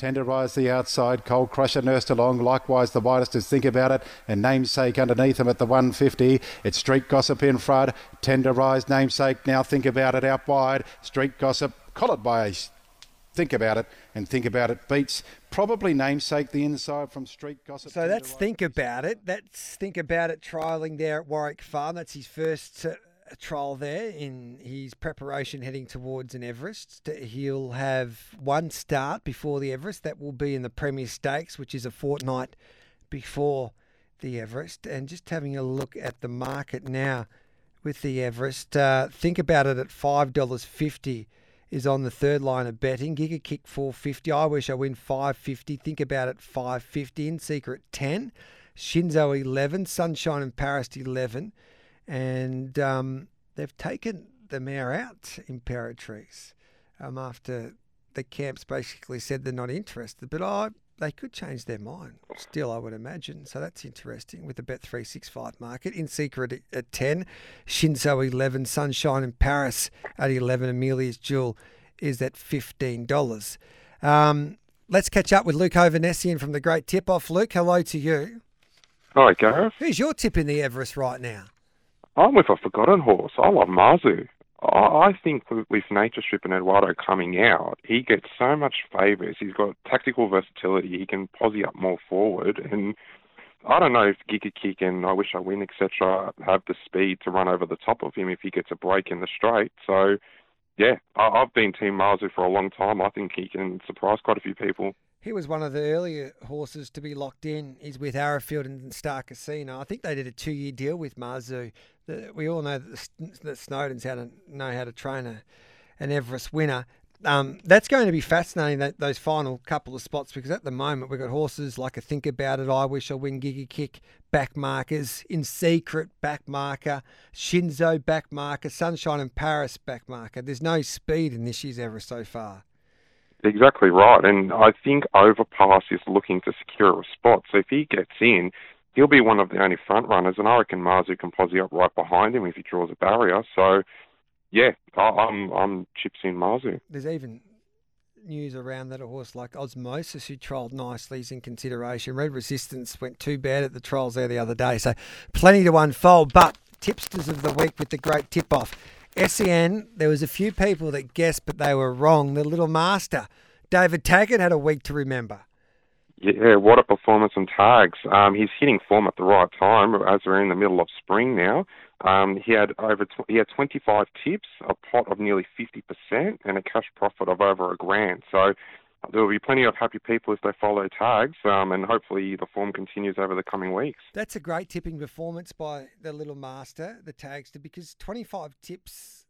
Tenderise the outside, Cold Crusher nursed along. Likewise, the widest is Think About It, and Namesake underneath him at the 150. It's Street Gossip in front. Tenderise, Namesake, now Think About It out wide. Street Gossip, collared by a Think About It, and Think About It beats probably Namesake the inside from Street Gossip. So that's Think About It. That's Think About It trialling there at Warwick Farm. That's his first. Uh, trial there in his preparation heading towards an Everest. He'll have one start before the Everest. That will be in the Premier Stakes, which is a fortnight before the Everest. And just having a look at the market now with the Everest, uh, think about it at $5.50 is on the third line of betting. Giga Kick 450. I wish I win 550. Think about it 550. In secret 10. Shinzo 11. Sunshine in Paris 11 and um, they've taken the mare out, Imperatrice, um, after the camps basically said they're not interested. But I, they could change their mind still, I would imagine. So that's interesting with the Bet three six five market. In secret at ten, Shinzo eleven, Sunshine in Paris at eleven, Amelia's Jewel is at fifteen dollars. Um, let's catch up with Luke Ovanessian from the Great Tip Off. Luke, hello to you. Hi, Gareth. Who's your tip in the Everest right now? I'm with a forgotten horse. I love Mazu. I think with Nature Strip and Eduardo coming out, he gets so much favours. He's got tactical versatility. He can posse up more forward. And I don't know if Giga Kick and I Wish I Win, etc., have the speed to run over the top of him if he gets a break in the straight. So, yeah, I've been Team Mazu for a long time. I think he can surprise quite a few people. He was one of the earlier horses to be locked in. He's with Arrowfield and Star Casino. I think they did a two-year deal with Mazu. We all know that, Snowden's how to know how to train a, an Everest winner. Um, that's going to be fascinating. That those final couple of spots because at the moment we've got horses like a Think About It, I Wish I Win, Giga Kick, back markers, In Secret, back marker, Shinzo, back marker, Sunshine in Paris, back marker. There's no speed in this year's Everest so far. Exactly right. And I think Overpass is looking to secure a spot. So if he gets in, he'll be one of the only front runners. And I reckon Mazu can posse up right behind him if he draws a barrier. So, yeah, I'm, I'm chips in Mazu. There's even news around that a horse like Osmosis, who trialled nicely, is in consideration. Red Resistance went too bad at the trials there the other day. So plenty to unfold. But tipsters of the week with the great tip off. SEN, there was a few people that guessed, but they were wrong. The little master, David Taggart, had a week to remember. Yeah, what a performance on tags. Um, he's hitting form at the right time as we're in the middle of spring now. Um, he had over tw- he had 25 tips, a pot of nearly 50%, and a cash profit of over a grand. So there will be plenty of happy people if they follow tags, um, and hopefully the form continues over the coming weeks. That's a great tipping performance by the little master, the tagster, because 25 tips,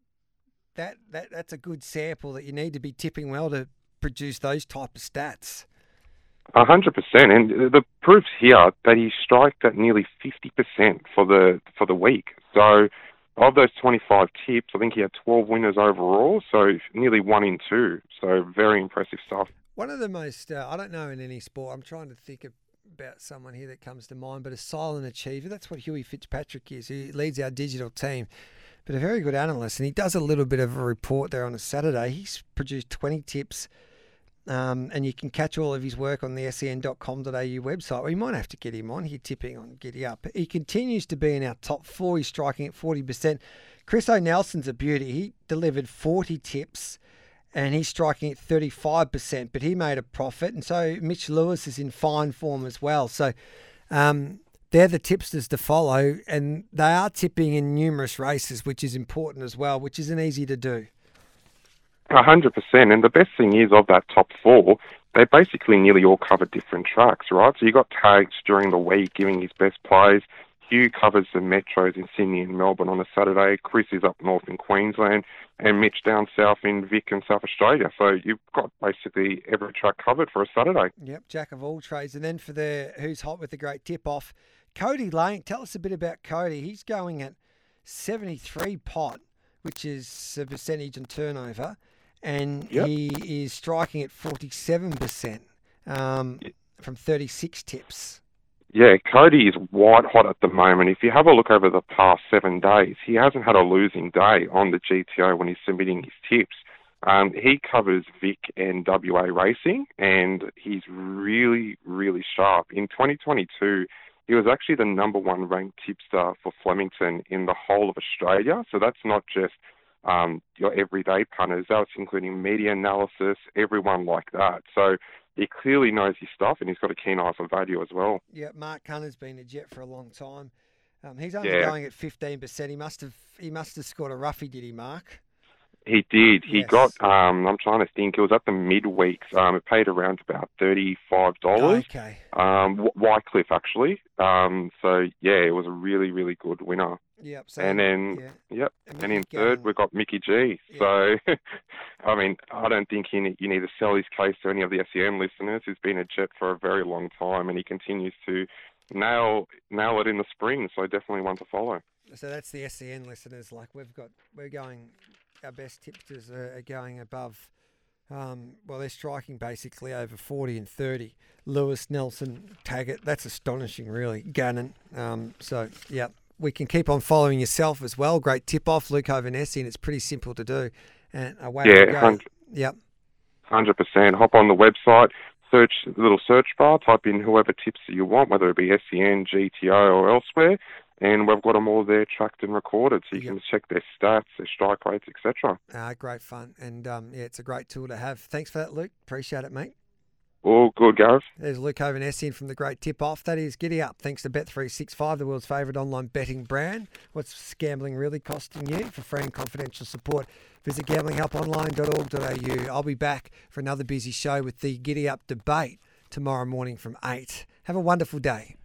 that, that that's a good sample that you need to be tipping well to produce those type of stats. A hundred percent, and the proof's here that he striked at nearly fifty percent for the for the week. So, of those twenty-five tips, I think he had twelve winners overall. So nearly one in two. So very impressive stuff. One of the most, uh, I don't know in any sport, I'm trying to think about someone here that comes to mind, but a silent achiever. That's what Huey Fitzpatrick is. He leads our digital team, but a very good analyst. And he does a little bit of a report there on a Saturday. He's produced 20 tips. Um, and you can catch all of his work on the sen.com.au website. We might have to get him on here tipping on Giddy Up. He continues to be in our top four. He's striking at 40%. Chris O'Nelson's a beauty. He delivered 40 tips and he's striking at 35%, but he made a profit. And so Mitch Lewis is in fine form as well. So um, they're the tipsters to follow, and they are tipping in numerous races, which is important as well, which isn't easy to do. Hundred percent, and the best thing is of that top four, they basically nearly all cover different tracks, right? So you got tags during the week giving his best plays. Hugh covers the metros in Sydney and Melbourne on a Saturday. Chris is up north in Queensland, and Mitch down south in Vic and South Australia. So you've got basically every track covered for a Saturday. Yep, jack of all trades. And then for the who's hot with the great tip off, Cody Lane. Tell us a bit about Cody. He's going at 73 pot, which is a percentage on turnover, and yep. he is striking at 47% um, from 36 tips. Yeah, Cody is white hot at the moment. If you have a look over the past seven days, he hasn't had a losing day on the GTO when he's submitting his tips. Um, he covers Vic and WA racing, and he's really, really sharp. In 2022, he was actually the number one ranked tipster for Flemington in the whole of Australia. So that's not just um, your everyday punters, that's including media analysis, everyone like that. So he clearly knows his stuff, and he's got a keen eye for value as well. Yeah, Mark Hunter's been a jet for a long time. Um, he's only Yeah. going at fifteen percent. He must have he must have scored a roughie, did he, Mark? He did. He Yes. got. Um, I'm trying to think. It was at the midweeks. Um, it paid around about thirty-five dollars. Okay. Um, Wycliffe actually. Um, so yeah, it was a really, really good winner. Yep. So, And then, yeah. yep. And And in third, we've got Mickey G. So, I mean, I don't think you need, you need to sell his case to any of the SEN listeners. He's been a jet for a very long time, and he continues to nail nail it in the spring. So definitely one to follow. So that's the SEN listeners. Like we've got, we're going, our best tipsters are, are going above. Um, well, they're striking basically over 40 and 30. Lewis, Nelson, Taggart. That's astonishing, really. Gannon. Um, so, yeah, we can keep on following yourself as well. Great tip off, Luke Ovanesi, and it's pretty simple to do. And away Yeah, we go. hun- Yep. Hundred percent. Hop on the website, search the little search bar, type in whoever tips that you want, whether it be SEN, GTO, or elsewhere, and we've got them all there tracked and recorded, so you Yep. can check their stats, their strike rates, etc. Uh, great fun. And um, yeah, it's a great tool to have. Thanks for that, Luke. Appreciate it, mate. All good, Gareth. There's Luke Ovanesian from the Great Tip Off. That is Giddy Up, thanks to Bet365, the world's favourite online betting brand. What's gambling really costing you? For free and confidential support, visit gamblinghelponline.org.au. I'll be back for another busy show with the Giddy Up debate tomorrow morning from 8. Have a wonderful day.